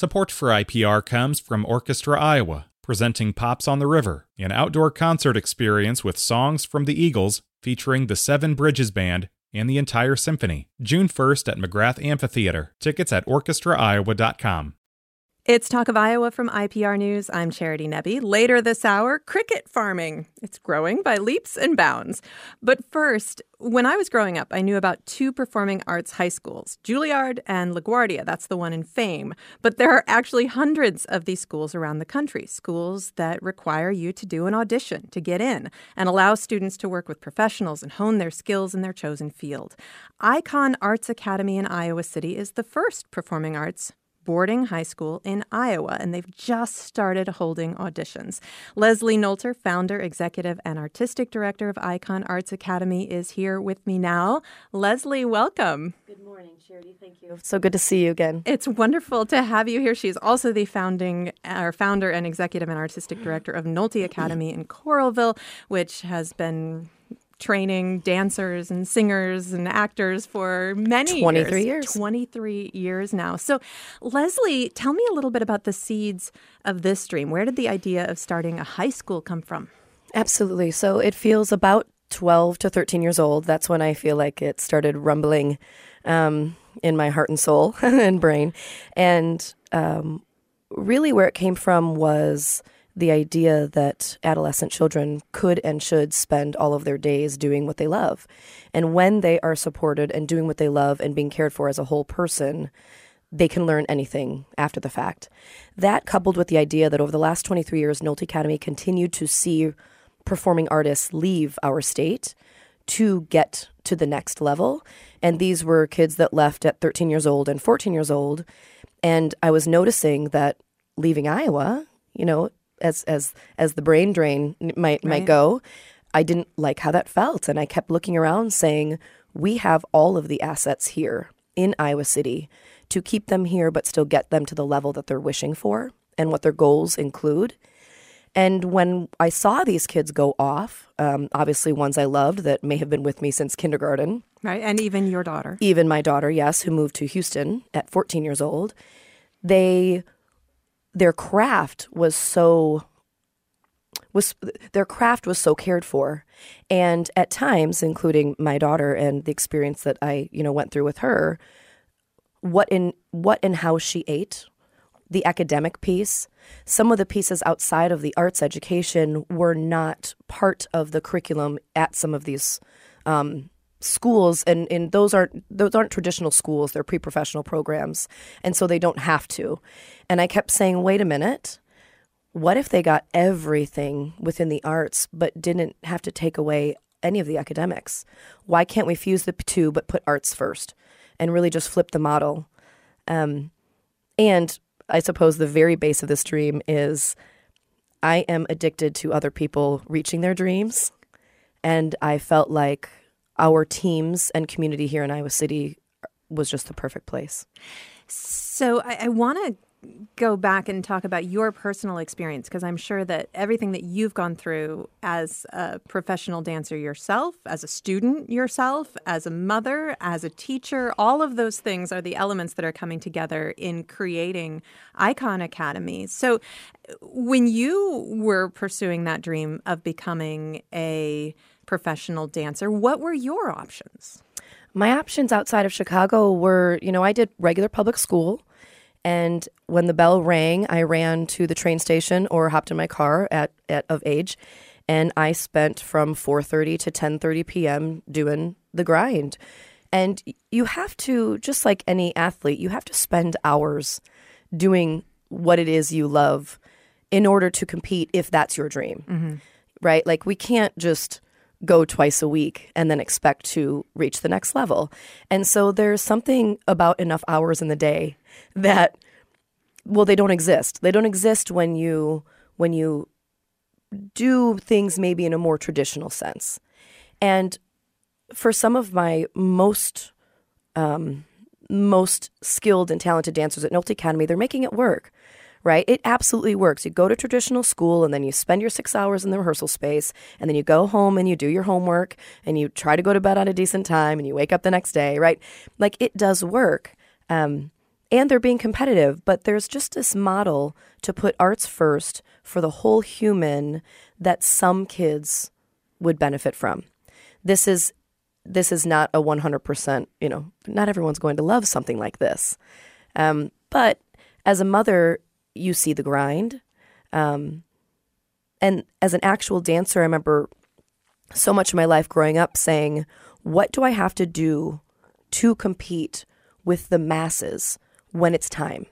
Support for IPR comes from Orchestra Iowa, presenting Pops on the River, an outdoor concert experience with songs from the Eagles featuring the Seven Bridges Band and the entire symphony. June 1st at McGrath Amphitheater. Tickets at orchestraiowa.com. It's Talk of Iowa from IPR News. I'm Charity Nebbe. Later this hour, cricket farming. It's growing by leaps and bounds. But first, when I was growing up, I knew about two performing arts high schools, Juilliard and LaGuardia. That's the one in Fame. But there are actually hundreds of these schools around the country, schools that require you to do an audition to get in and allow students to work with professionals and hone their skills in their chosen field. Icon Arts Academy in Iowa City is the first performing arts boarding high school in Iowa, and they've just started holding auditions. Leslie Nolter, founder, executive, and artistic director of Icon Arts Academy, is here with me now. Leslie, welcome. Good morning, Charity. Thank you. So good to see you again. It's wonderful to have you here. She's also the founding, or founder and executive and artistic director of Nolte Academy in Coralville, which has been training dancers and singers and actors for many 23 years. years. 23 years now. So, Leslie, tell me a little bit about the seeds of this dream. Where did the idea of starting a high school come from? Absolutely. So it feels about 12 to 13 years old. That's when I feel like it started rumbling um, in my heart and soul and brain. And um, really, where it came from was the idea that adolescent children could and should spend all of their days doing what they love. And when they are supported and doing what they love and being cared for as a whole person, they can learn anything after the fact. That coupled with the idea that over the last 23 years, Nolte Academy continued to see performing artists leave our state to get to the next level. And these were kids that left at 13 years old and 14 years old. And I was noticing that leaving Iowa, you know, as as as the brain drain might Right. might go, I didn't like how that felt, and I kept looking around, saying, "We have all of the assets here in Iowa City to keep them here, but still get them to the level that they're wishing for and what their goals include." And when I saw these kids go off, um, obviously ones I loved that may have been with me since kindergarten, Right. And even your daughter. even my daughter, yes, who moved to Houston at 14 years old, they their craft was so was their craft was so cared for. And at times including my daughter and the experience that I, you know, went through with her, what in what and how she ate, the academic piece, some of the pieces outside of the arts education were not part of the curriculum at some of these um, schools, and, and those aren't those aren't traditional schools; they're pre-professional programs, and so they don't have to. And I kept saying, "Wait a minute." What if they got everything within the arts but didn't have to take away any of the academics? Why can't we fuse the two but put arts first and really just flip the model? Um, and I suppose the very base of this dream is I am addicted to other people reaching their dreams. And I felt like our teams and community here in Iowa City was just the perfect place. So I, I want to go back and talk about your personal experience because I'm sure that everything that you've gone through as a professional dancer yourself, as a student yourself, as a mother, as a teacher, all of those things are the elements that are coming together in creating Icon Academy. So when you were pursuing that dream of becoming a professional dancer, what were your options? My options outside of Chicago were, you know, I did regular public school. And when the bell rang, I ran to the train station or hopped in my car at, at of age, and I spent from 4:30 to 10:30 p.m. doing the grind. And you have to, just like any athlete, you have to spend hours doing what it is you love in order to compete if that's your dream. Mm-hmm. Right? Like we can't just go twice a week and then expect to reach the next level. And so there's something about enough hours in the day that well they don't exist. They don't exist when you when you do things maybe in a more traditional sense. And for some of my most um, most skilled and talented dancers at Nolte Academy, they're making it work, right? It absolutely works. You go to traditional school and then you spend your six hours in the rehearsal space, and then you go home and you do your homework and you try to go to bed on a decent time and you wake up the next day, right? Like it does work. Um, and they're being competitive, but there's just this model to put arts first for the whole human that some kids would benefit from. This is this is not a 100%, you know, not everyone's going to love something like this. Um, but as a mother, you see the grind. Um, and as an actual dancer, I remember so much of my life growing up saying, What do I have to do to compete with the masses when it's time?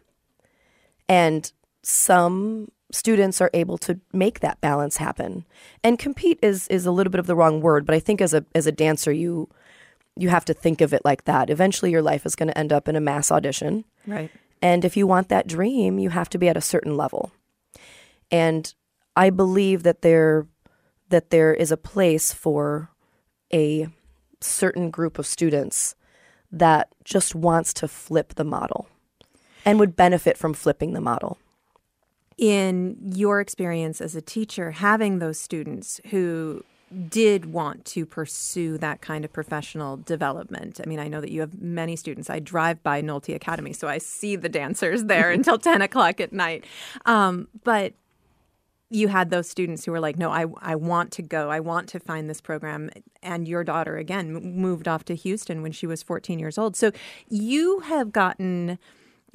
And some students are able to make that balance happen. And compete is is a little bit of the wrong word, but I think as a as a dancer you you have to think of it like that. Eventually your life is going to end up in a mass audition. Right. And if you want that dream, you have to be at a certain level. And I believe that there that there is a place for a certain group of students that just wants to flip the model and would benefit from flipping the model. In your experience as a teacher, having those students who did want to pursue that kind of professional development. I mean, I know that you have many students. I drive by Nolte Academy, so I see the dancers there until 10 o'clock at night. Um, but you had those students who were like, no, I, I want to go. I want to find this program. And your daughter, again, moved off to Houston when she was 14 years old. So you have gotten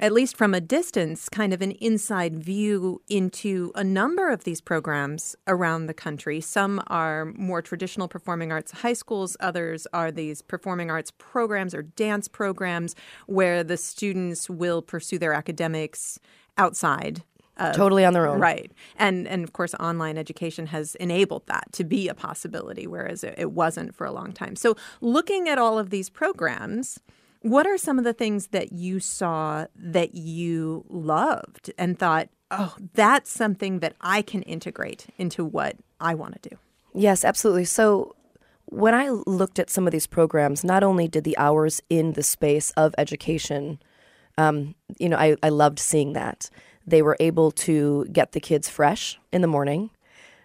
at least from a distance, kind of an inside view into a number of these programs around the country. Some are more traditional performing arts high schools, others are these performing arts programs or dance programs where the students will pursue their academics outside uh, totally on their own. Right. And and of course online education has enabled that to be a possibility whereas it, it wasn't for a long time. So looking at all of these programs what are some of the things that you saw that you loved and thought, oh, that's something that I can integrate into what I want to do? Yes, absolutely. So when I looked at some of these programs, not only did the hours in the space of education, um, you know, I, I loved seeing that. They were able to get the kids fresh in the morning,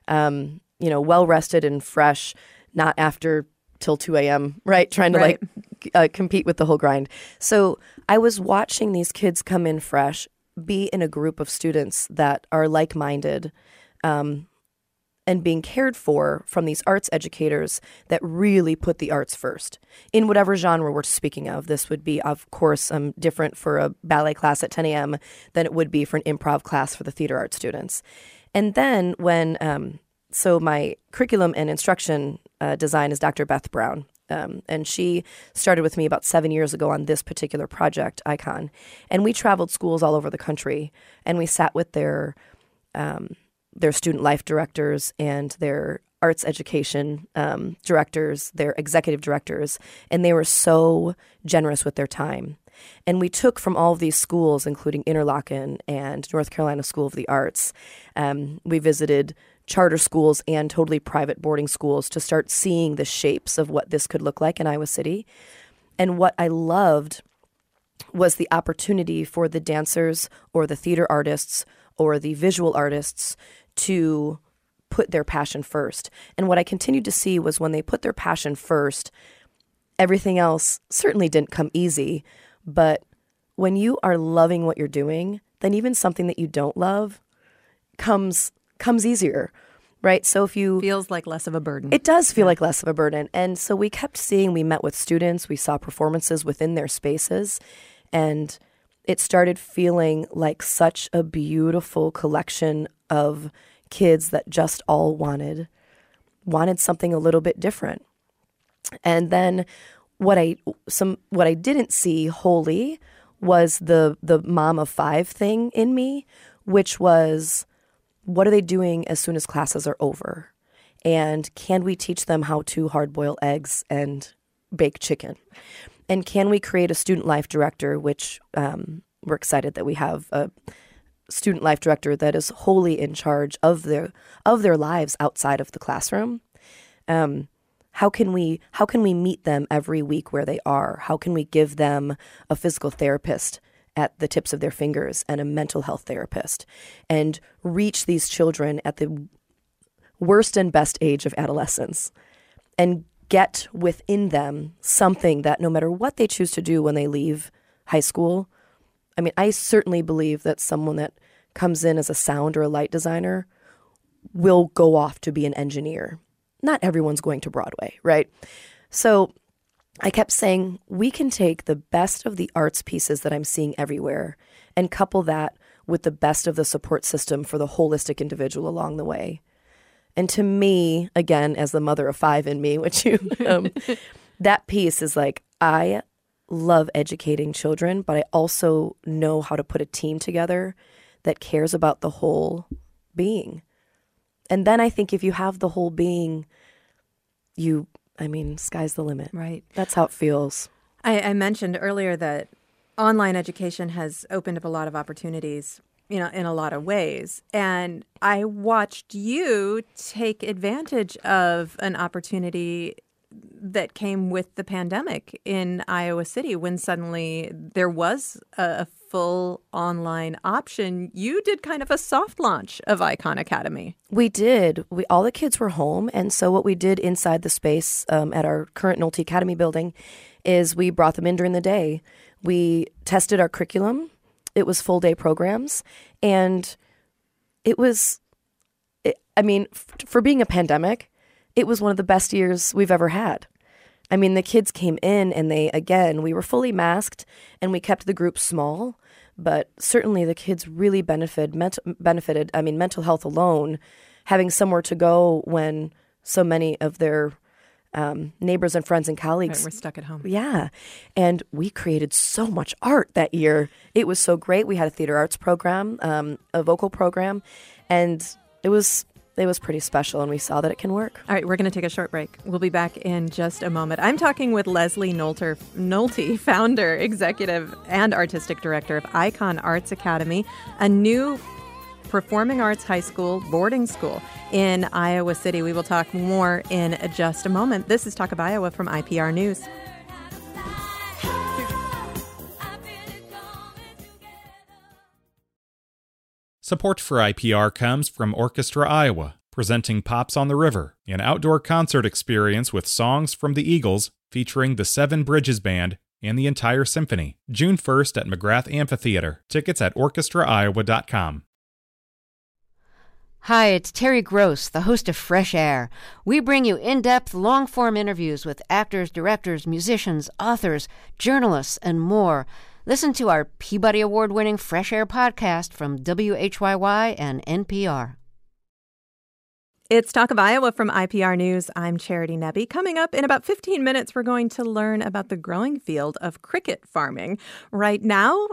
um, you know, well rested and fresh, not after till 2 a.m., right? Trying to right. like uh, compete with the whole grind. So I was watching these kids come in fresh, be in a group of students that are like minded. Um, and being cared for from these arts educators that really put the arts first in whatever genre we're speaking of. This would be, of course, um, different for a ballet class at 10 a.m. than it would be for an improv class for the theater arts students. And then when um, so my curriculum and instruction uh, design is Dr. Beth Brown. Um, and she started with me about seven years ago on this particular project, Icon. And we traveled schools all over the country, and we sat with their um, their student life directors and their arts education um, directors, their executive directors, and they were so generous with their time. And we took from all of these schools, including Interlochen and North Carolina School of the Arts. Um, we visited charter schools and totally private boarding schools to start seeing the shapes of what this could look like in Iowa City. And what I loved was the opportunity for the dancers or the theater artists or the visual artists to put their passion first. And what I continued to see was when they put their passion first, everything else certainly didn't come easy. But when you are loving what you're doing, then even something that you don't love comes comes easier right? So if you feels like less of a burden. It does feel yeah. like less of a burden. And so we kept seeing we met with students, we saw performances within their spaces and it started feeling like such a beautiful collection of kids that just all wanted wanted something a little bit different. And then what I some what I didn't see wholly was the the mom of 5 thing in me, which was what are they doing as soon as classes are over? And can we teach them how to hard boil eggs and bake chicken? And can we create a student life director, which um, we're excited that we have a student life director that is wholly in charge of their of their lives outside of the classroom. Um, how can we how can we meet them every week where they are? How can we give them a physical therapist at the tips of their fingers and a mental health therapist and reach these children at the worst and best age of adolescence and get within them something that no matter what they choose to do when they leave high school I mean, I certainly believe that someone that comes in as a sound or a light designer will go off to be an engineer. Not everyone's going to Broadway, right? So I kept saying, we can take the best of the arts pieces that I'm seeing everywhere and couple that with the best of the support system for the holistic individual along the way. And to me, again, as the mother of five in me, which you, um, that piece is like, I love educating children, but I also know how to put a team together that cares about the whole being. And then I think if you have the whole being, you, I mean, sky's the limit. Right. That's how it feels. I, I mentioned earlier that online education has opened up a lot of opportunities you know, in a lot of ways. And I watched you take advantage of an opportunity that came with the pandemic in Iowa City when suddenly there was a, full online option. You did kind of a soft launch of Icon Academy. We did. We all the kids were home, and so what we did inside the space um, at our current Nolte Academy building is we brought them in during the day. We tested our curriculum it was full day programs, and it was, it, I mean, f- for being a pandemic, it was one of the best years we've ever had. I mean, the kids came in and they, again, we were fully masked and we kept the group small, but certainly the kids really benefited, ment- benefited. I mean, mental health alone, having somewhere to go when so many of their um, neighbors and friends and colleagues. Right, we're stuck at home. Yeah. And we created so much art that year. It was so great. We had a theater arts program, um, a vocal program, and it was it was pretty special and we saw that it can work. All right, we're going to take a short break. We'll be back in just a moment. I'm talking with Leslie Nolter, Nolte, founder, executive, and artistic director of Icon Arts Academy, a new Performing Arts High School boarding school in Iowa City. We will talk more in just a moment. This is Talk of Iowa from IPR News. Support for IPR comes from Orchestra Iowa, presenting Pops on the River, an outdoor concert experience with songs from the Eagles featuring the Seven Bridges Band and the entire symphony. June 1st at McGrath Amphitheater. Tickets at orchestraiowa.com. Hi, it's Terry Gross, the host of Fresh Air. We bring you in depth, long form interviews with actors, directors, musicians, authors, journalists, and more. Listen to our Peabody Award winning Fresh Air podcast from WHYY and NPR. It's Talk of Iowa from IPR News. I'm Charity Nebbe. Coming up in about 15 minutes, we're going to learn about the growing field of cricket farming. Right now,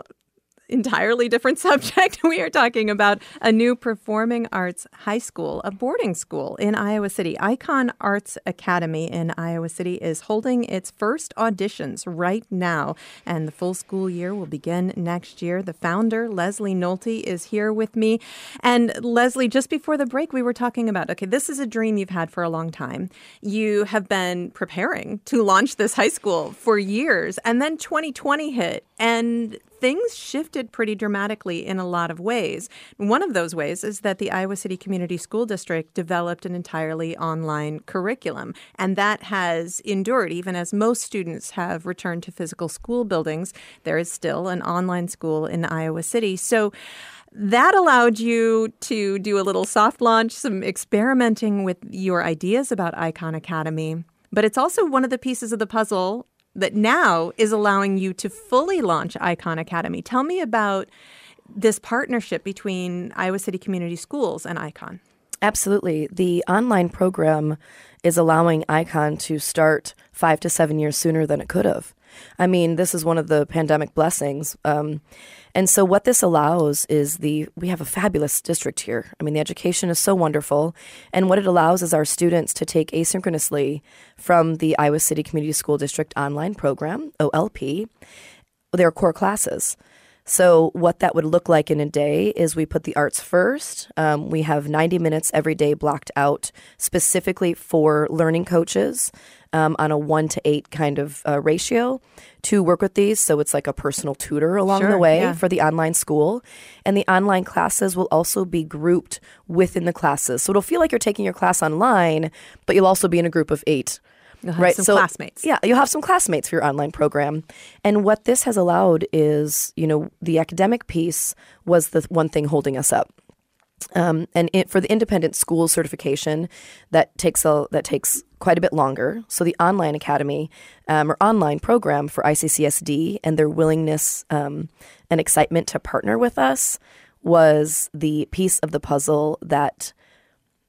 entirely different subject. We are talking about a new performing arts high school, a boarding school in Iowa City. Icon Arts Academy in Iowa City is holding its first auditions right now, and the full school year will begin next year. The founder, Leslie Nolte, is here with me. And Leslie, just before the break, we were talking about okay, this is a dream you've had for a long time. You have been preparing to launch this high school for years, and then 2020 hit, and things shifted pretty dramatically in a lot of ways. One of those ways is that the Iowa City Community School District developed an entirely online curriculum, and that has endured even as most students have returned to physical school buildings. There is still an online school in Iowa City. So, that allowed you to do a little soft launch, some experimenting with your ideas about Icon Academy. But it's also one of the pieces of the puzzle that now is allowing you to fully launch Icon Academy. Tell me about this partnership between Iowa City Community Schools and Icon. Absolutely. The online program is allowing Icon to start five to seven years sooner than it could have. I mean, this is one of the pandemic blessings. Um, and so, what this allows is the we have a fabulous district here. I mean, the education is so wonderful. And what it allows is our students to take asynchronously from the Iowa City Community School District online program, OLP, their core classes. So, what that would look like in a day is we put the arts first. Um, we have 90 minutes every day blocked out specifically for learning coaches um, on a one to eight kind of uh, ratio to work with these. So it's like a personal tutor along sure, the way yeah. for the online school. And the online classes will also be grouped within the classes. So it'll feel like you're taking your class online, but you'll also be in a group of eight. You'll have right. some so classmates. Yeah, you'll have some classmates for your online program. And what this has allowed is, you know, the academic piece was the one thing holding us up. Um, and it, for the independent school certification, that takes a that takes quite a bit longer. So the online academy um, or online program for ICCSD and their willingness um, and excitement to partner with us was the piece of the puzzle that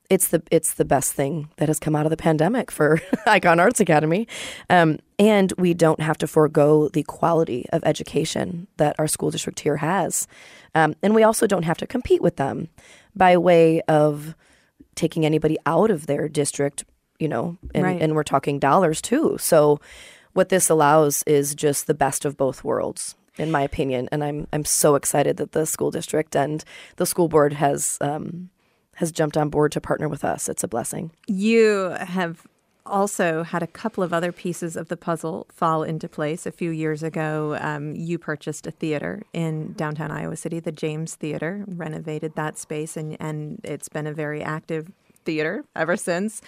it's the it's the best thing that has come out of the pandemic for Icon Arts Academy, um, and we don't have to forego the quality of education that our school district here has, um, and we also don't have to compete with them by way of taking anybody out of their district, you know, and, Right. and we're talking dollars too. So, what this allows is just the best of both worlds. In my opinion, and I'm I'm so excited that the school district and the school board has um, has jumped on board to partner with us. It's a blessing. You have also had a couple of other pieces of the puzzle fall into place. A few years ago, um, you purchased a theater in downtown Iowa City, the James Theater, renovated that space, and, and it's been a very active theater ever since.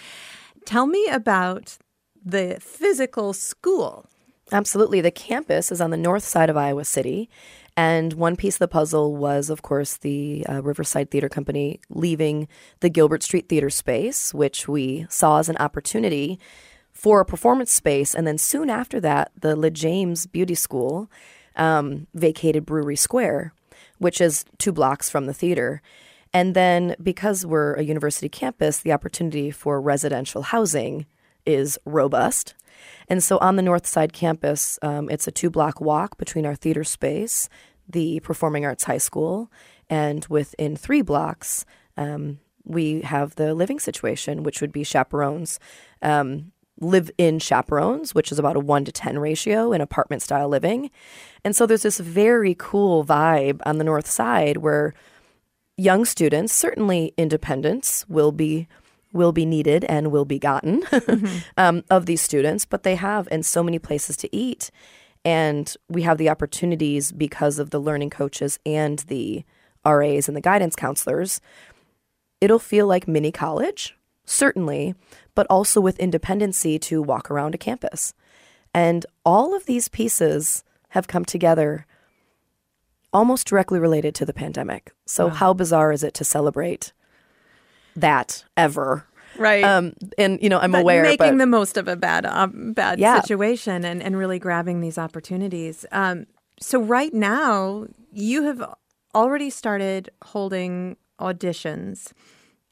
Tell me about the physical school. Absolutely. The campus is on the north side of Iowa City. And one piece of the puzzle was, of course, the uh, Riverside Theater Company leaving the Gilbert Street Theater space, which we saw as an opportunity for a performance space. And then soon after that, the La James Beauty School um, vacated Brewery Square, which is two blocks from the theater. And then, because we're a university campus, the opportunity for residential housing is robust. And so on the North Side campus, um, it's a two block walk between our theater space, the Performing Arts High School, and within three blocks, um, we have the living situation, which would be chaperones. Um, live in chaperones, which is about a one to 10 ratio in apartment style living. And so there's this very cool vibe on the North Side where young students, certainly independence will be will be needed and will be gotten um, of these students, but they have in so many places to eat. And we have the opportunities because of the learning coaches and the RAs and the guidance counselors. It'll feel like mini college, certainly, but also with independency to walk around a campus. And all of these pieces have come together almost directly related to the pandemic. So, how bizarre is it to celebrate that ever? Right. Um, and you know, I'm but aware, making but the most of a bad um, bad Yeah. situation and, and really grabbing these opportunities. Um, so right now, you have already started holding auditions.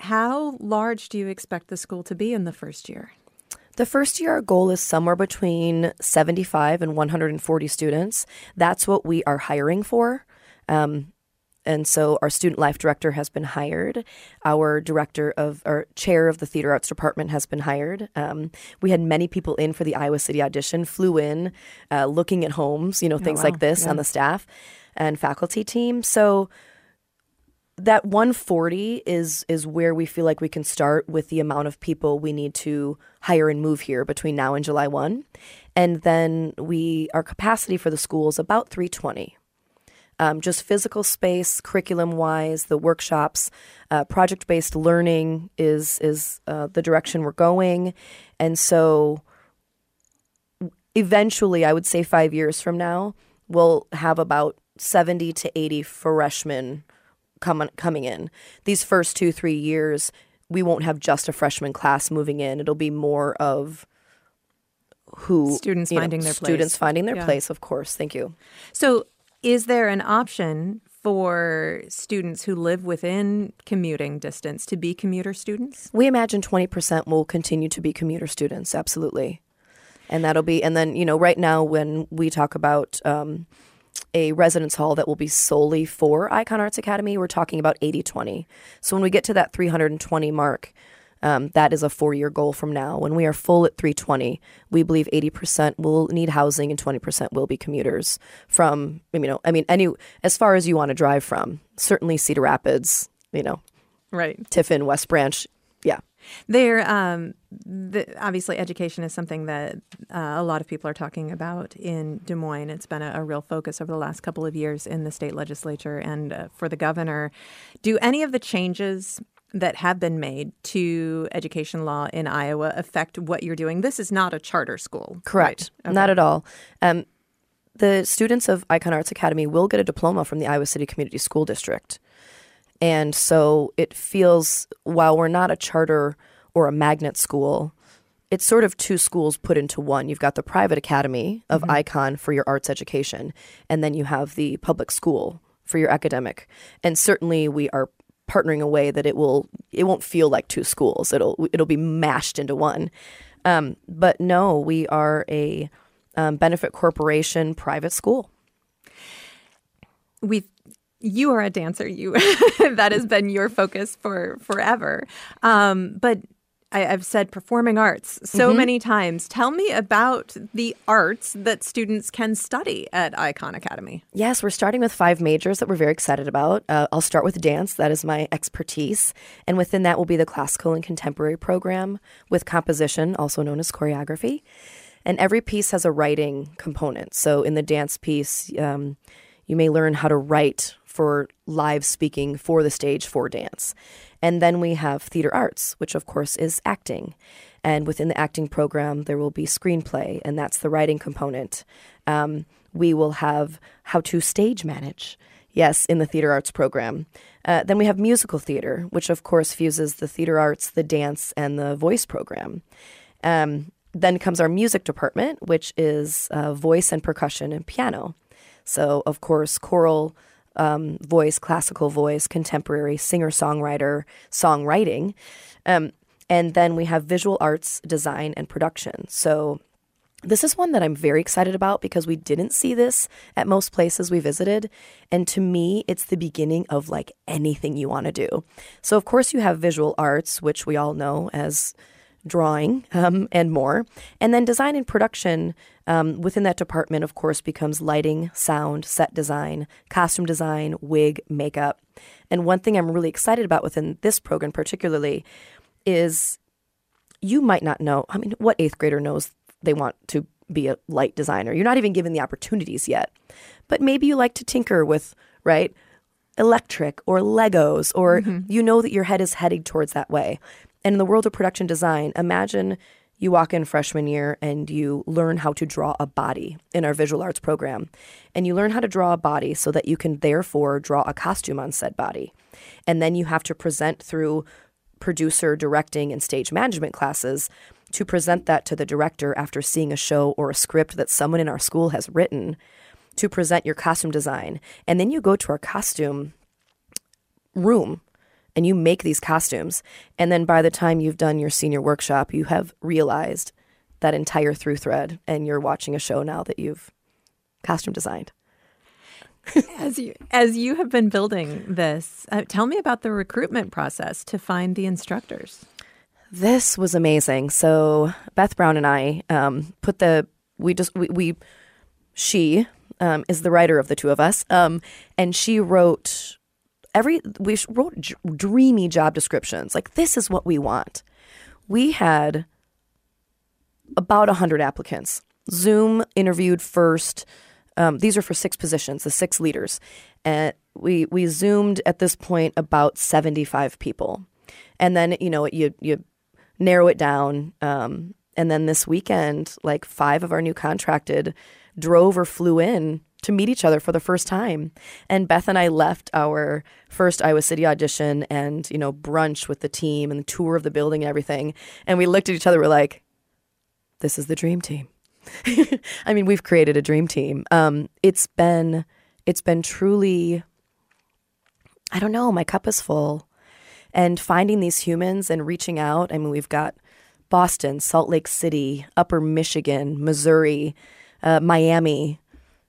How large do you expect the school to be in the first year? The first year, our goal is somewhere between 75 and 140 students. That's what we are hiring for. Um, and so our student life director has been hired. Our director of, or chair of the theater arts department has been hired. Um, we had many people in for the Iowa City audition, flew in, uh, looking at homes, you know, things wow. like this on the staff and faculty team. So that 140 is is where we feel like we can start with the amount of people we need to hire and move here between now and July 1 and then we our capacity for the school is about 320 um, just physical space curriculum wise the workshops uh, project based learning is is uh, the direction we're going and so eventually i would say five years from now we'll have about 70 to 80 freshmen coming coming in. These first two three years, we won't have just a freshman class moving in. It'll be more of who Students you know, finding their students place. finding their Yeah. place. Of course, thank you. So, is there an option for students who live within commuting distance to be commuter students? We imagine twenty percent will continue to be commuter students. Absolutely, and that'll be. And then you know, right now when we talk about. Um, a residence hall that will be solely for Icon Arts Academy, we're talking about 80 20. So when we get to that 320 mark, um, that is a four year goal from now. When we are full at 320, we believe 80% will need housing and 20% will be commuters from, you know, I mean, any, as far as you want to drive from, certainly Cedar Rapids, you know, Right. Tiffin, West Branch. Yeah. There, um, the, obviously, education is something that uh, a lot of people are talking about in Des Moines. It's been a, a real focus over the last couple of years in the state legislature and uh, for the governor. Do any of the changes that have been made to education law in Iowa affect what you're doing? This is not a charter school. Correct. right? Okay. Not at all. Um, the students of Icon Arts Academy will get a diploma from the Iowa City Community School District. And so it feels, while we're not a charter or a magnet school, it's sort of two schools put into one. You've got the private academy of Icon for your arts education, and then you have the public school for your academic. And certainly we are partnering a way that it will it won't feel like two schools. It'll it'll be mashed into one. Um, but no, we are a um, benefit corporation private school. we've you are a dancer you that has been your focus for forever um, but I, i've said performing arts so many times tell me about the arts that students can study at icon academy Yes, we're starting with five majors that we're very excited about. Uh, I'll start with dance, that is my expertise. And within that will be the classical and contemporary program with composition, also known as choreography. And every piece has a writing component. So in the dance piece, um, you may learn how to write for live speaking for the stage for dance. And then we have theater arts, which of course is acting. And within the acting program, there will be screenplay, and that's the writing component. Um, we will have how to stage manage, yes, in the theater arts program. Uh, then we have musical theater, which of course fuses the theater arts, the dance, and the voice program. Um, then comes our music department, which is uh, voice and percussion and piano. So, of course, choral um, voice, classical voice, contemporary singer songwriter, songwriting. Um, and then we have visual arts, design, and production. So, this is one that I'm very excited about because we didn't see this at most places we visited. And to me, it's the beginning of like anything you want to do. So, of course, you have visual arts, which we all know as drawing um, and more. And then design and production um, within that department, of course, becomes lighting, sound, set design, costume design, wig, makeup. And one thing I'm really excited about within this program, particularly, is you might not know. I mean, what eighth grader knows they want to be a light designer? You're not even given the opportunities yet. But maybe you like to tinker with, right? Electric or Legos, or you know that your head is heading towards that way. And in the world of production design, imagine you walk in freshman year and you learn how to draw a body in our visual arts program. And you learn how to draw a body so that you can therefore draw a costume on said body. And then you have to present through producer, directing, and stage management classes to present that to the director after seeing a show or a script that someone in our school has written to present your costume design. And then you go to our costume room and you make these costumes. And then by the time you've done your senior workshop, you have realized that entire through thread and you're watching a show now that you've costume designed. as you as you have been building this uh, tell me about the recruitment process to find the instructors This was amazing. So Beth Brown and I um, put the we just we, we she um, is the writer of the two of us, um, and she wrote every we wrote dreamy job descriptions. Like this is what we want. We had about hundred applicants. Zoom interviewed first. Um, these are for six positions, the six leaders, and we we zoomed at this point about seventy five people, and then you know you you narrow it down. Um, and then this weekend, like five of our new contracted drove or flew in to meet each other for the first time. And Beth and I left our first Iowa City audition and, you know, brunch with the team and the tour of the building and everything. And we looked at each other, we're like, this is the dream team. I mean, we've created a dream team. Um, it's been it's been truly I don't know, my cup is full. And finding these humans and reaching out, I mean, we've got Boston, Salt Lake City, Upper Michigan, Missouri, uh, Miami,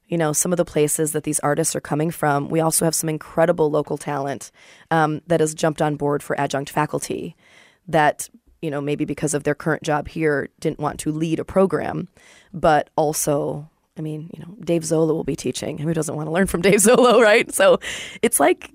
you know, some of the places that these artists are coming from. We also have some incredible local talent um, that has jumped on board for adjunct faculty that, you know, maybe because of their current job here didn't want to lead a program, but also, I mean, you know, Dave Zola will be teaching. Who doesn't want to learn from Dave Zola, right? So it's like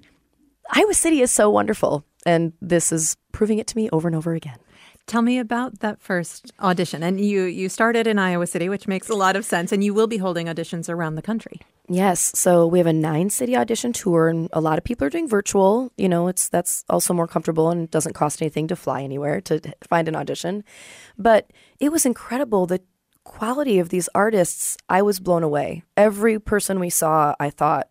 Iowa City is so wonderful. And this is proving it to me over and over again. Tell me about that first audition. And you you started in Iowa City, which makes a lot of sense, and you will be holding auditions around the country. Yes, so we have a nine city audition tour, and a lot of people are doing virtual. You know, it's that's also more comfortable and doesn't cost anything to fly anywhere to find an audition. But it was incredible the quality of these artists. I was blown away. Every person we saw, I thought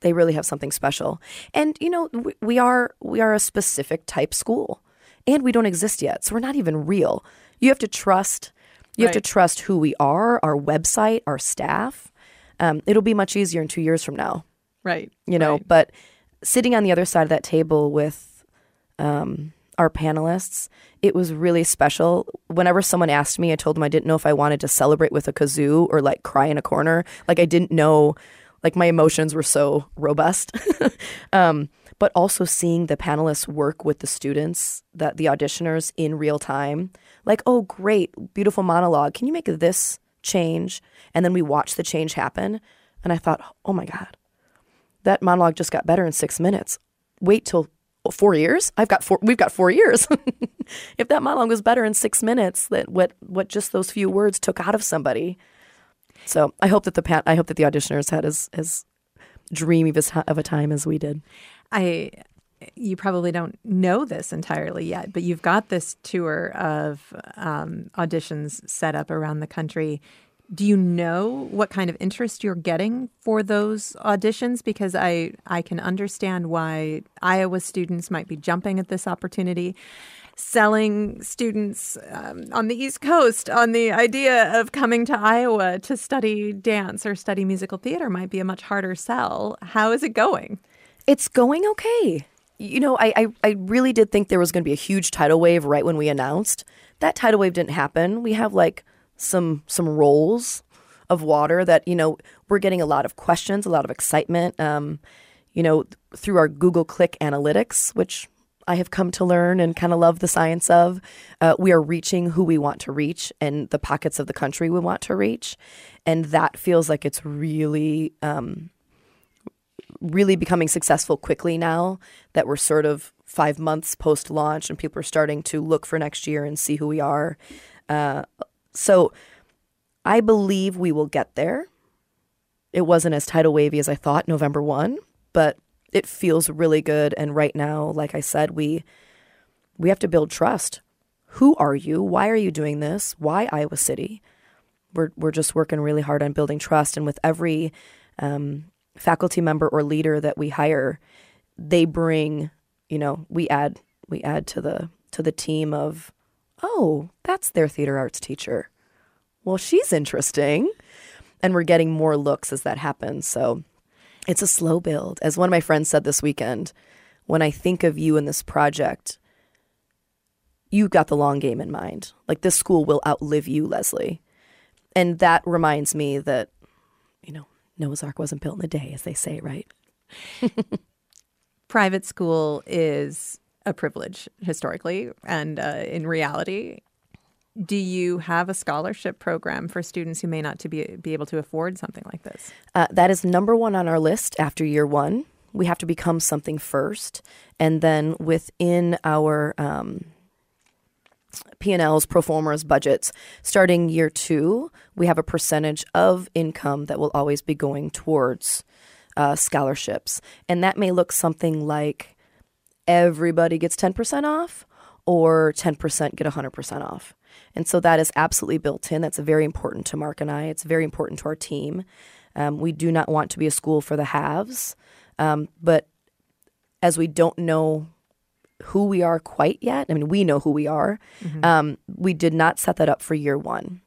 they really have something special. And you know, we, we are we are a specific type school and we don't exist yet. So we're not even real. You have to trust. You right. have to trust who we are, our website, our staff. Um, it'll be much easier in two years from now. Right. You know, right. but sitting on the other side of that table with um, our panelists, it was really special. Whenever someone asked me, I told them I didn't know if I wanted to celebrate with a kazoo or like cry in a corner. Like I didn't know, like my emotions were so robust. um, but also seeing the panelists work with the students, that the auditioners in real time. Like, oh, great, beautiful monologue. Can you make this change? And then we watch the change happen. And I thought, oh my God, that monologue just got better in six minutes. Wait till four years. I've got four. We've got four years. if that monologue was better in six minutes, that what what just those few words took out of somebody. So I hope that the. I hope that the auditioners had as as dreamy of a time as we did. I you probably don't know this entirely yet, but you've got this tour of um, auditions set up around the country. Do you know what kind of interest you're getting for those auditions? Because I, I can understand why Iowa students might be jumping at this opportunity. Selling students um, on the East Coast on the idea of coming to Iowa to study dance or study musical theater might be a much harder sell. How is it going? It's going okay. You know, I, I, I really did think there was going to be a huge tidal wave right when we announced. That tidal wave didn't happen. We have like some some rolls of water that you know we're getting a lot of questions, a lot of excitement. Um, you know, through our Google Click analytics, which I have come to learn and kind of love the science of. Uh, we are reaching who we want to reach and the pockets of the country we want to reach. And that feels like it's really um, really becoming successful quickly now that we're sort of five months post launch and people are starting to look for next year and see who we are. Uh, so I believe we will get there. It wasn't as tidal wavy as I thought November 1, but it feels really good. And right now, like I said, we we have to build trust. Who are you? Why are you doing this? Why Iowa City? We're we're just working really hard on building trust, and with every um, faculty member or leader that we hire, they bring, you know, we add we add to the to the team of, oh, that's their theater arts teacher. Well, she's interesting. And we're getting more looks as that happens. So it's a slow build. As one of my friends said this weekend, when I think of you in this project, you got the long game in mind. Like this school will outlive you, Leslie. And that reminds me that, Noah's Ark wasn't built in a day, as they say, right? Private school is a privilege historically and uh, in reality. Do you have a scholarship program for students who may not to be, be able to afford something like this? Uh, that is number one on our list after year one. We have to become something first. And then within our um, P&L's, pro formas, budgets. Starting year two, we have a percentage of income that will always be going towards uh, scholarships. And that may look something like everybody gets 10% off or 10% get 100% off. And so that is absolutely built in. That's very important to Mark and I. It's very important to our team. Um, we do not want to be a school for the haves. Um, but as we don't know who we are quite yet. I mean, we know who we are. Mm-hmm. Um, we did not set that up for year one.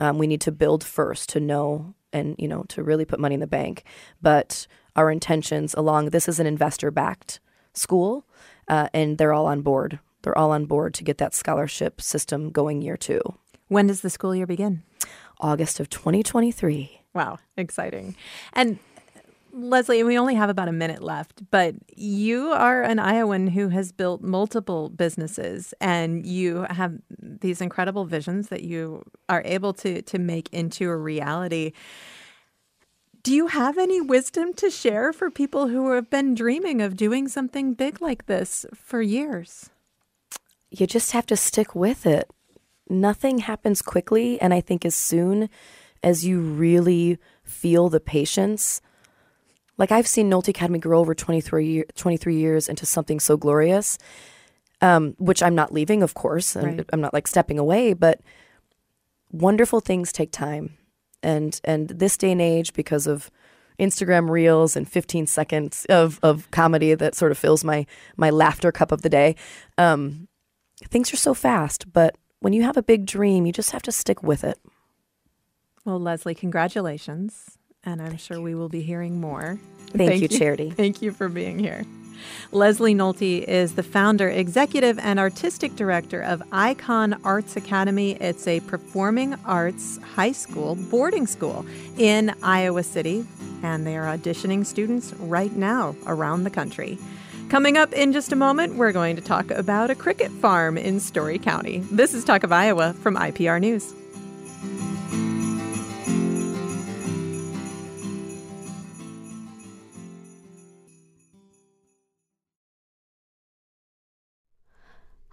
Um, we need to build first to know and you know to really put money in the bank. But our intentions along this is an investor backed school, uh, and they're all on board. They're all on board to get that scholarship system going year two. When does the school year begin? August of 2023. Wow, exciting. And Leslie, we only have about a minute left, but you are an Iowan who has built multiple businesses and you have these incredible visions that you are able to to make into a reality. Do you have any wisdom to share for people who have been dreaming of doing something big like this for years? you just have to stick with it. Nothing happens quickly. And I think as soon as you really feel the patience, like I've seen Nolte Academy grow over 23, year, 23 years into something so glorious, um, which I'm not leaving, of course. Right. I'm not like stepping away, but wonderful things take time. And, and this day and age, because of Instagram reels and 15 seconds of, of comedy that sort of fills my, my laughter cup of the day, um, things are so fast. But when you have a big dream, you just have to stick with it. Well, Leslie, congratulations. And I'm Thank sure you. we will be hearing more. Thank, Thank you, Charity. Thank you for being here. Leslie Nolte is the founder, executive, and artistic director of Icon Arts Academy. It's a performing arts high school boarding school in Iowa City, and they are auditioning students right now around the country. Coming up in just a moment, we're going to talk about a cricket farm in Story County. This is Talk of Iowa from IPR News.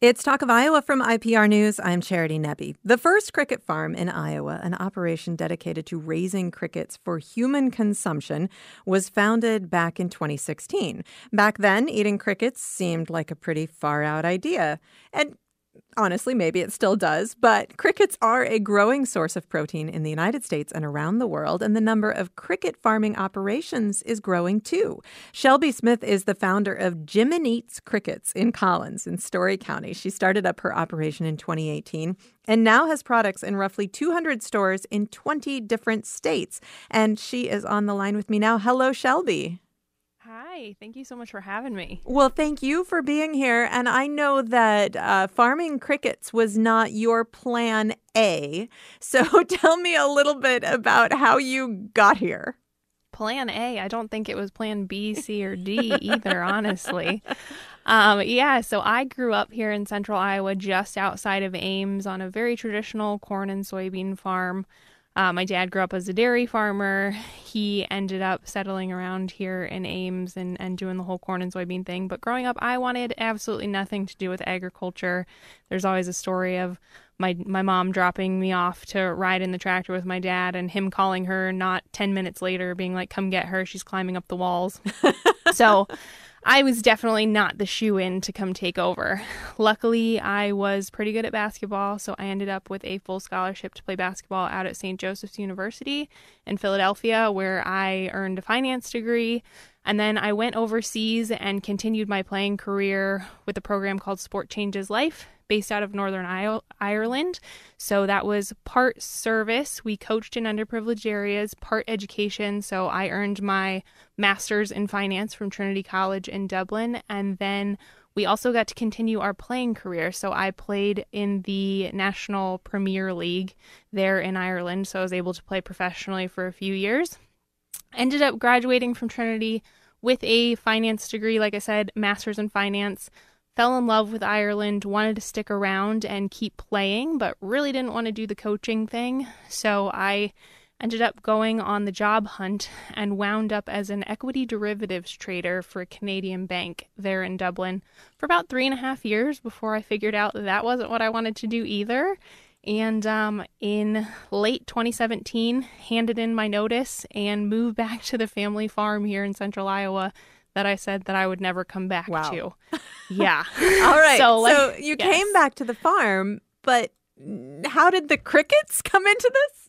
It's Talk of Iowa from IPR News. I'm Charity Nebbe. The first cricket farm in Iowa, an operation dedicated to raising crickets for human consumption, was founded back in 2016. Back then, eating crickets seemed like a pretty far out idea. And honestly, maybe it still does, but crickets are a growing source of protein in the United States and around the world, and the number of cricket farming operations is growing too. Shelby Smith is the founder of Gym-N-Eats Crickets in Collins in Story County. She started up her operation in 2018 and now has products in roughly 200 stores in 20 different states. And she is on the line with me now. Hello, Shelby. Hi, thank you so much for having me. Well, thank you for being here. And I know that uh, farming crickets was not your plan A. So tell me a little bit about how you got here. Plan A? I don't think it was plan B, C, or D either, honestly. Um, yeah, so I grew up here in central Iowa, just outside of Ames, on a very traditional corn and soybean farm. Uh, my dad grew up as a dairy farmer. He ended up settling around here in Ames and, and doing the whole corn and soybean thing. But growing up, I wanted absolutely nothing to do with agriculture. There's always a story of my my mom dropping me off to ride in the tractor with my dad and him calling her not 10 minutes later being like come get her she's climbing up the walls so I was definitely not the shoe in to come take over. Luckily, I was pretty good at basketball, so I ended up with a full scholarship to play basketball out at St. Joseph's University in Philadelphia, where I earned a finance degree. And then I went overseas and continued my playing career with a program called Sport Changes Life based out of Northern Ireland. So that was part service. We coached in underprivileged areas, part education. So I earned my master's in finance from Trinity College in Dublin. And then we also got to continue our playing career. So I played in the National Premier League there in Ireland. So I was able to play professionally for a few years. Ended up graduating from Trinity with a finance degree, like I said, master's in finance fell in love with Ireland, wanted to stick around and keep playing, but really didn't want to do the coaching thing. So I ended up going on the job hunt and wound up as an equity derivatives trader for a Canadian bank there in Dublin for about three and a half years before I figured out that, wasn't what I wanted to do either. And um, in late 2017, handed in my notice and moved back to the family farm here in central Iowa that I said that I would never come back wow. to. Yeah. All right. So, like, so you yes. came back to the farm, but how did the crickets come into this?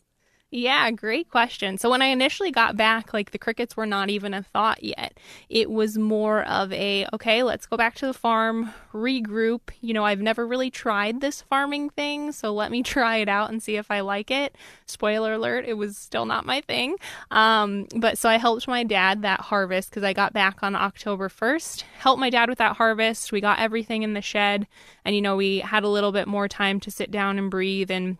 Yeah, great question. So when I initially got back, like the crickets were not even a thought yet. It was more of a, okay, let's go back to the farm, regroup. You know, I've never really tried this farming thing, so let me try it out and see if I like it. Spoiler alert, it was still not my thing. Um, but so I helped my dad that harvest because I got back on October 1st. Helped my dad with that harvest. We got everything in the shed, and you know, we had a little bit more time to sit down and breathe and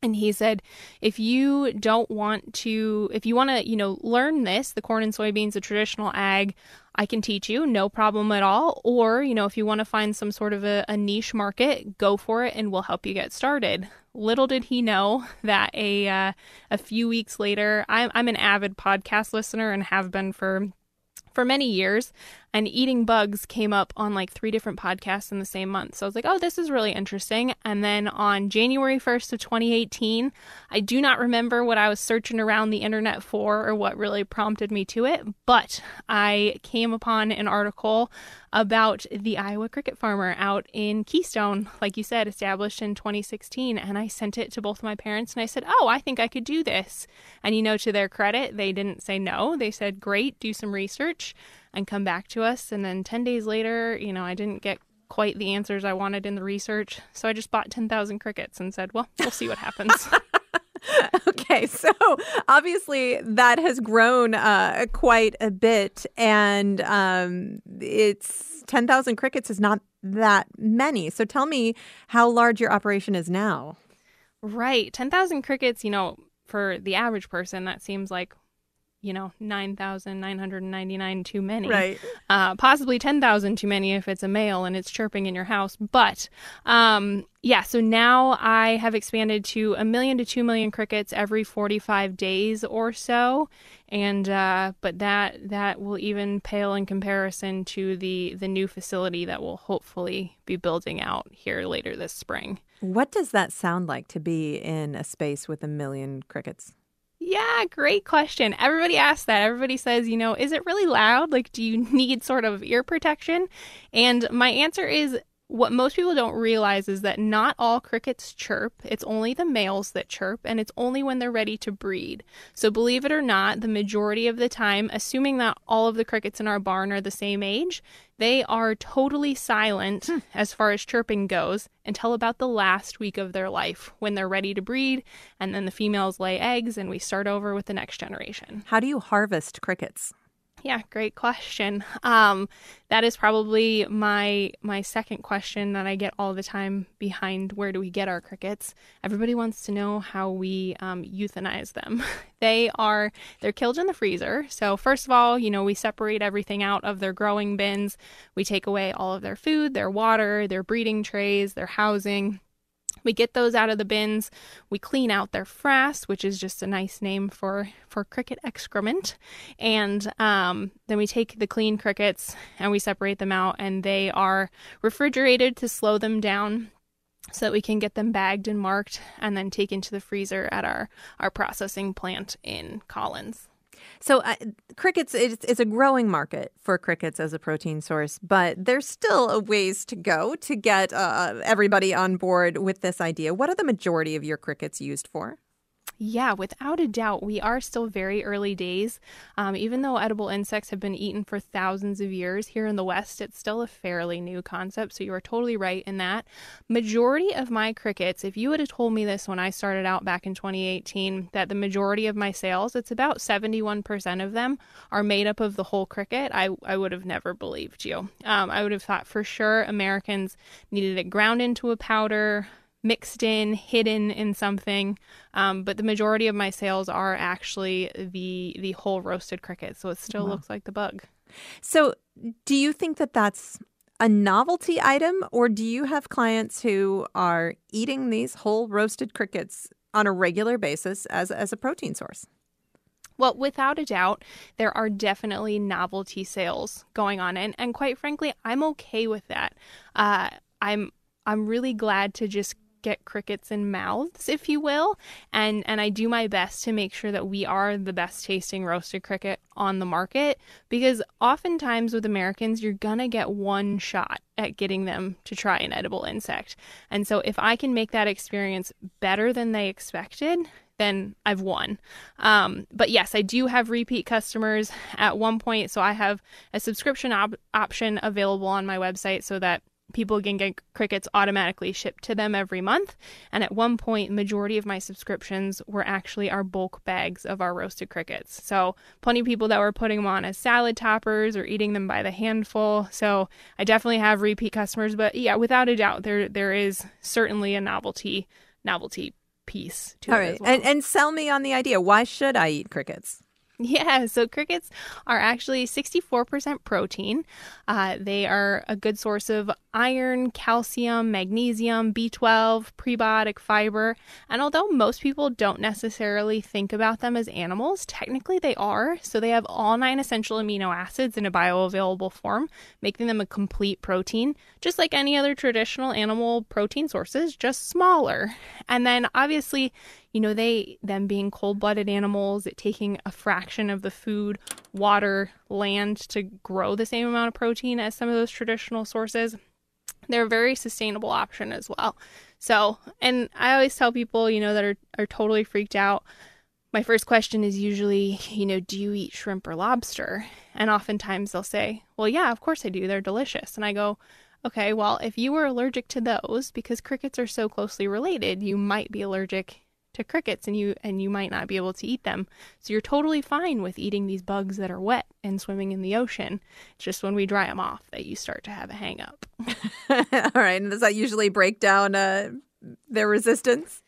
And he said, if you don't want to, if you want to, you know, learn this, the corn and soybeans, the traditional ag, I can teach you, no problem at all. Or, you know, if you want to find some sort of a, a niche market, go for it and we'll help you get started. Little did he know that a uh, a few weeks later, I'm, I'm an avid podcast listener and have been for for many years and eating bugs came up on like three different podcasts in the same month. So I was like, oh, this is really interesting. And then on January 1st of 2018, I do not remember what I was searching around the internet for or what really prompted me to it, but I came upon an article about the Iowa cricket farmer out in Keystone, like you said, established in 2016. And I sent it to both my parents and I said, oh, I think I could do this. And you know, to their credit, they didn't say no. They said, great, do some research and come back to us. And then 10 days later, you know, I didn't get quite the answers I wanted in the research. So I just bought 10,000 crickets and said, well, we'll see what happens. okay, so obviously that has grown uh, quite a bit, and um, it's 10,000 crickets is not that many. So tell me how large your operation is now. Right. 10,000 crickets, you know, for the average person, that seems like you know, 9,999 too many. Right. Uh, possibly 10,000 too many if it's a male and it's chirping in your house. But um, yeah, so now I have expanded to a million to 2 million crickets every 45 days or so. And uh, but that that will even pale in comparison to the the new facility that we'll hopefully be building out here later this spring. What does that sound like to be in a space with a million crickets? Yeah, great question. Everybody asks that. Everybody says, you know, is it really loud? Like, do you need sort of ear protection? And my answer is what most people don't realize is that not all crickets chirp. It's only the males that chirp, and it's only when they're ready to breed. So, believe it or not, the majority of the time, assuming that all of the crickets in our barn are the same age, they are totally silent hmm. as far as chirping goes until about the last week of their life when they're ready to breed, and then the females lay eggs, and we start over with the next generation. How do you harvest crickets? Yeah, great question. Um, that is probably my my second question that I get all the time behind where do we get our crickets? Everybody wants to know how we um, euthanize them. they are they're killed in the freezer. So first of all, you know we separate everything out of their growing bins. We take away all of their food, their water, their breeding trays, their housing we get those out of the bins. We clean out their frass, which is just a nice name for for cricket excrement, and um, then we take the clean crickets and we separate them out, and they are refrigerated to slow them down so that we can get them bagged and marked and then taken to the freezer at our, our processing plant in Collins. So uh, crickets it's, it's a growing market for crickets as a protein source, but there's still a ways to go to get uh, everybody on board with this idea. What are the majority of your crickets used for? Yeah, without a doubt, we are still very early days. Um, even though edible insects have been eaten for thousands of years here in the West, it's still a fairly new concept. So you are totally right in that. Majority of my crickets, if you would have told me this when I started out back in 2018, that the majority of my sales, it's about 71% of them, are made up of the whole cricket, I, I would have never believed you. Um, I would have thought for sure Americans needed it ground into a powder mixed in, hidden in something. Um, but the majority of my sales are actually the the whole roasted cricket, so it still wow. looks like the bug. So, do you think that that's a novelty item, or do you have clients who are eating these whole roasted crickets on a regular basis as as a protein source? Well, without a doubt, there are definitely novelty sales going on, and and quite frankly, I'm okay with that. Uh, I'm I'm really glad to just get crickets in mouths, if you will. And and I do my best to make sure that we are the best tasting roasted cricket on the market because oftentimes with Americans you're going to get one shot at getting them to try an edible insect. And so if I can make that experience better than they expected, then I've won. Um, but yes, I do have repeat customers at one point. So I have a subscription op- option available on my website so that people can get crickets automatically shipped to them every month and at one point majority of my subscriptions were actually our bulk bags of our roasted crickets so plenty of people that were putting them on as salad toppers or eating them by the handful so i definitely have repeat customers but yeah without a doubt there there is certainly a novelty novelty piece to All it right. well. And, and sell me on the idea. Why should I eat crickets? Yeah, so crickets are actually 64% protein. Uh, they are a good source of iron, calcium, magnesium, B12, prebiotic fiber. And although most people don't necessarily think about them as animals, technically they are. So they have all nine essential amino acids in a bioavailable form, making them a complete protein, just like any other traditional animal protein sources, just smaller. And then obviously, you know, they, them being cold blooded animals, it taking a fraction of the food, water, land to grow the same amount of protein as some of those traditional sources. They're a very sustainable option as well. So, and I always tell people, you know, that are, are totally freaked out. My first question is usually, you know, do you eat shrimp or lobster? And oftentimes they'll say, well, yeah, of course I do. They're delicious. And I go, okay, well, if you were allergic to those, because crickets are so closely related, you might be allergic to crickets and you and you might not be able to eat them. So you're totally fine with eating these bugs that are wet and swimming in the ocean. It's just when we dry them off that you start to have a hang up. All right. And does that usually break down uh, their resistance?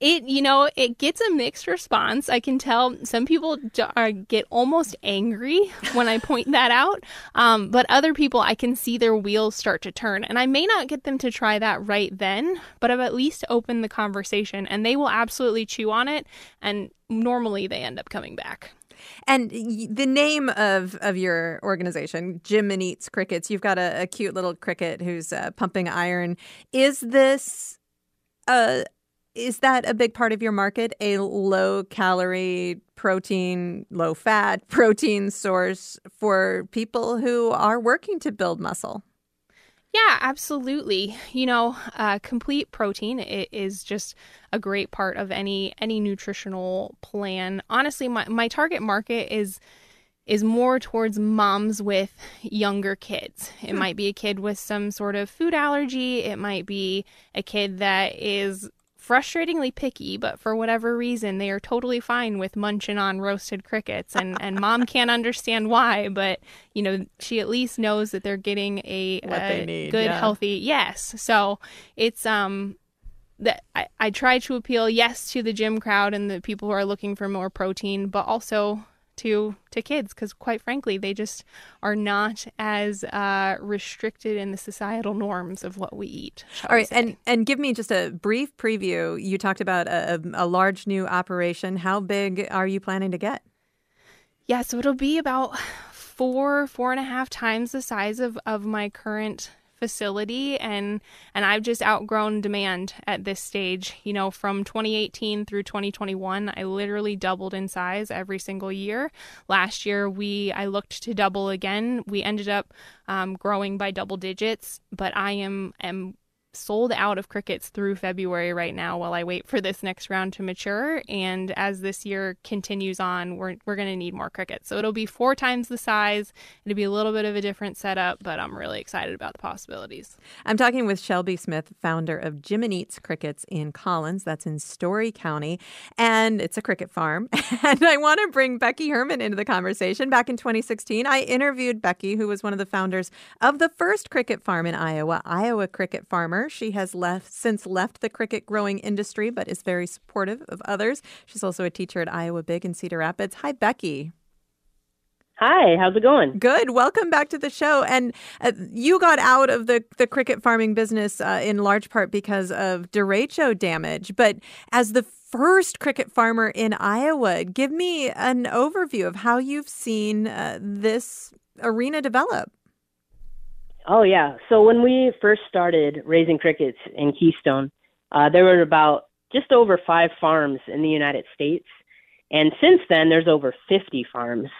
It you know it gets a mixed response. I can tell some people are, get almost angry when I point that out, um, but other people I can see their wheels start to turn, and I may not get them to try that right then, but I've at least opened the conversation, and they will absolutely chew on it, and normally they end up coming back. And the name of, of your organization, Gym-N-Eats Crickets, you've got a, a cute little cricket who's uh, pumping iron. Is this uh, is that a big part of your market? A low calorie, protein, low fat protein source for people who are working to build muscle? Yeah, absolutely. You know, uh, complete protein is just a great part of any any nutritional plan. Honestly, my, my target market is is more towards moms with younger kids. It might be a kid with some sort of food allergy. It might be a kid that is frustratingly picky, but for whatever reason, they are totally fine with munching on roasted crickets, and and mom can't understand why, but you know she at least knows that they're getting a, a need, good, yeah. healthy yes. So it's um that I, I try to appeal yes to the gym crowd and the people who are looking for more protein, but also to to kids because quite frankly they just are not as uh, restricted in the societal norms of what we eat. All right, and and give me just a brief preview. You talked about a, a, a large new operation. How big are you planning to get? Yeah, so it'll be about four, four and a half times the size of, of my current facility and and I've just outgrown demand at this stage. You know, from 2018 through 2021, I literally doubled in size every single year. Last year we I looked to double again. We ended up um, growing by double digits, but I am am sold out of crickets through February right now while I wait for this next round to mature. And as this year continues on, we're, we're going to need more crickets. So it'll be four times the size. It'll be a little bit of a different setup, but I'm really excited about the possibilities. I'm talking with Shelby Smith, founder of Gym-N-Eats Crickets in Collins. That's in Story County. And it's a cricket farm. and I want to bring Becky Herman into the conversation. Back in 2016, I interviewed Becky, who was one of the founders of the first cricket farm in Iowa, Iowa Cricket Farmer. She has left since left the cricket growing industry, but is very supportive of others. She's also a teacher at Iowa Big in Cedar Rapids. Hi, Becky. Hi, how's it going? Good. Welcome back to the show. And uh, you got out of the, the cricket farming business uh, in large part because of derecho damage. But as the first cricket farmer in Iowa, give me an overview of how you've seen uh, this arena develop. Oh, yeah. So when we first started raising crickets in Keystone, uh, there were about just over five farms in the United States. And since then, there's over 50 farms.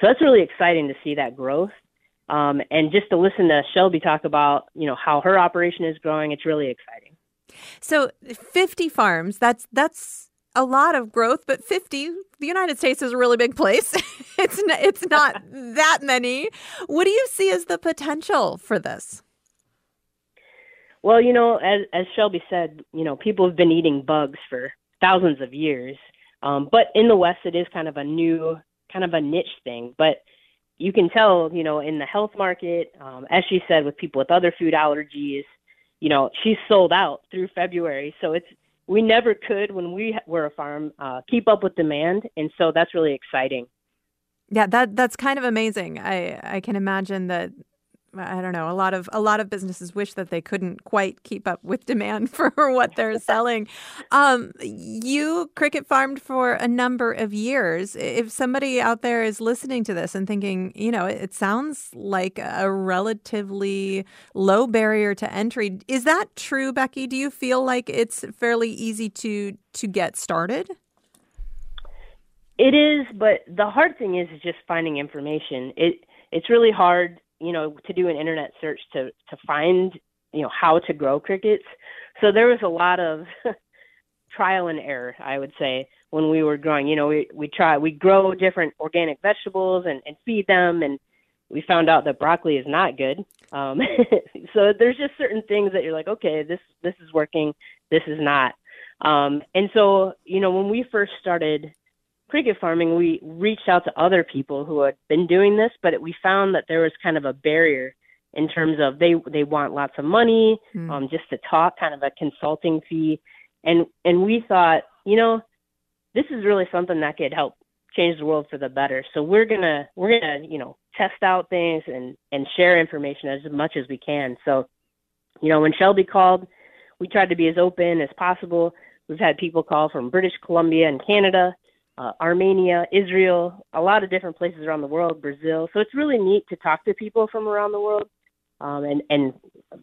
So that's really exciting to see that growth. Um, and just to listen to Shelby talk about, you know, how her operation is growing, it's really exciting. So 50 farms, that's that's a lot of growth, but 50, the United States is a really big place. it's n- it's not that many. What do you see as the potential for this? Well, you know, as as Shelby said, you know, people have been eating bugs for thousands of years. Um, but in the West, it is kind of a new, kind of a niche thing. But you can tell, you know, in the health market, um, as she said, with people with other food allergies, you know, she's sold out through February. So it's we never could when we were a farm uh, keep up with demand, and so that's really exciting. Yeah, that that's kind of amazing. I I can imagine that I don't know. A lot of a lot of businesses wish that they couldn't quite keep up with demand for what they're selling. Um, you cricket farmed for a number of years. If somebody out there is listening to this and thinking, you know, it sounds like a relatively low barrier to entry, is that true, Becky? Do you feel like it's fairly easy to to get started? It is, but the hard thing is just finding information. It it's really hard you know, to do an internet search to to find, you know, how to grow crickets. So there was a lot of trial and error, I would say, when we were growing. You know, we we try we grow different organic vegetables and, and feed them and we found out that broccoli is not good. Um, so there's just certain things that you're like, okay, this this is working, this is not. Um, and so, you know, when we first started cricket farming, we reached out to other people who had been doing this, but we found that there was kind of a barrier in terms of they they want lots of money mm. um, just to talk, kind of a consulting fee, and and we thought, you know, this is really something that could help change the world for the better. So we're gonna we're gonna you know test out things and and share information as much as we can. So, you know, when Shelby called, we tried to be as open as possible. We've had people call from British Columbia and Canada uh, Armenia, Israel, a lot of different places around the world, Brazil. So it's really neat to talk to people from around the world, um, and and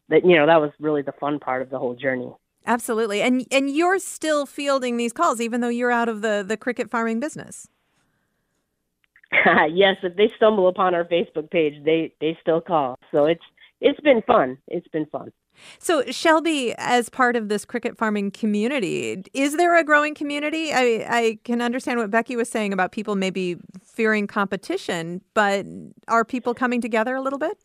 that you know that was really the fun part of the whole journey. Absolutely, and and you're still fielding these calls even though you're out of the the cricket farming business. yes, if they stumble upon our Facebook page, they they still call. So it's it's been fun. It's been fun. So, Shelby, as part of this cricket farming community, is there a growing community? I, I can understand what Becky was saying about people maybe fearing competition, but are people coming together a little bit?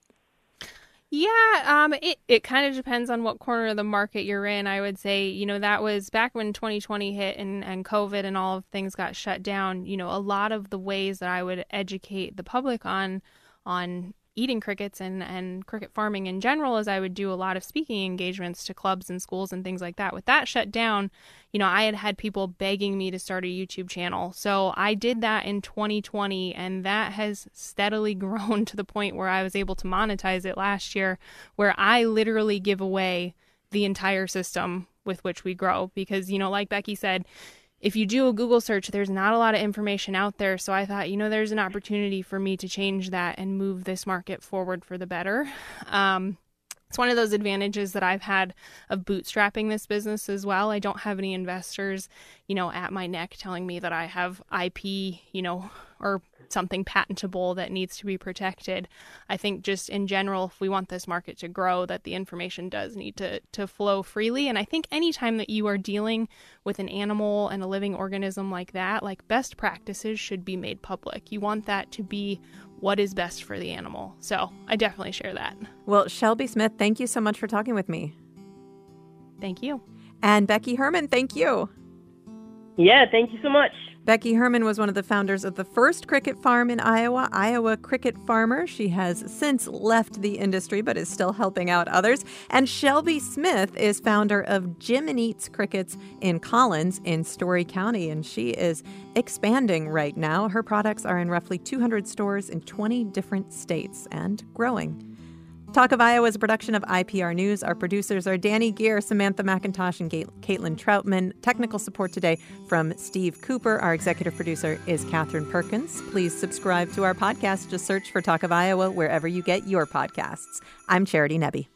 Yeah, um, it, it kind of depends on what corner of the market you're in. I would say, you know, that was back when 2020 hit and, and COVID and all of things got shut down. You know, a lot of the ways that I would educate the public on on eating crickets and, and cricket farming in general as I would do a lot of speaking engagements to clubs and schools and things like that. With that shut down, you know, I had had people begging me to start a YouTube channel. So I did that in 2020 and that has steadily grown to the point where I was able to monetize it last year where I literally give away the entire system with which we grow because you know like Becky said if you do a Google search, there's not a lot of information out there. So I thought, you know, there's an opportunity for me to change that and move this market forward for the better. Um, it's one of those advantages that I've had of bootstrapping this business as well. I don't have any investors, you know, at my neck telling me that I have IP, you know, or something patentable that needs to be protected. I think just in general, if we want this market to grow, that the information does need to, to flow freely. And I think anytime that you are dealing with an animal and a living organism like that, like best practices should be made public. You want that to be what is best for the animal. So I definitely share that. Well, Shelby Smith, thank you so much for talking with me. Thank you. And Becky Herman, thank you. Yeah, thank you so much. Becky Herman was one of the founders of the first cricket farm in Iowa, Iowa Cricket Farmer. She has since left the industry but is still helping out others. And Shelby Smith is founder of Gym-N-Eats Crickets in Collins in Story County, and she is expanding right now. Her products are in roughly 200 stores in 20 different states and growing. Talk of Iowa is a production of IPR News. Our producers are Danny Gear, Samantha McIntosh, and Caitlin Troutman. Technical support today from Steve Cooper. Our executive producer is Katherine Perkins. Please subscribe to our podcast. Just search for Talk of Iowa wherever you get your podcasts. I'm Charity Nebbe.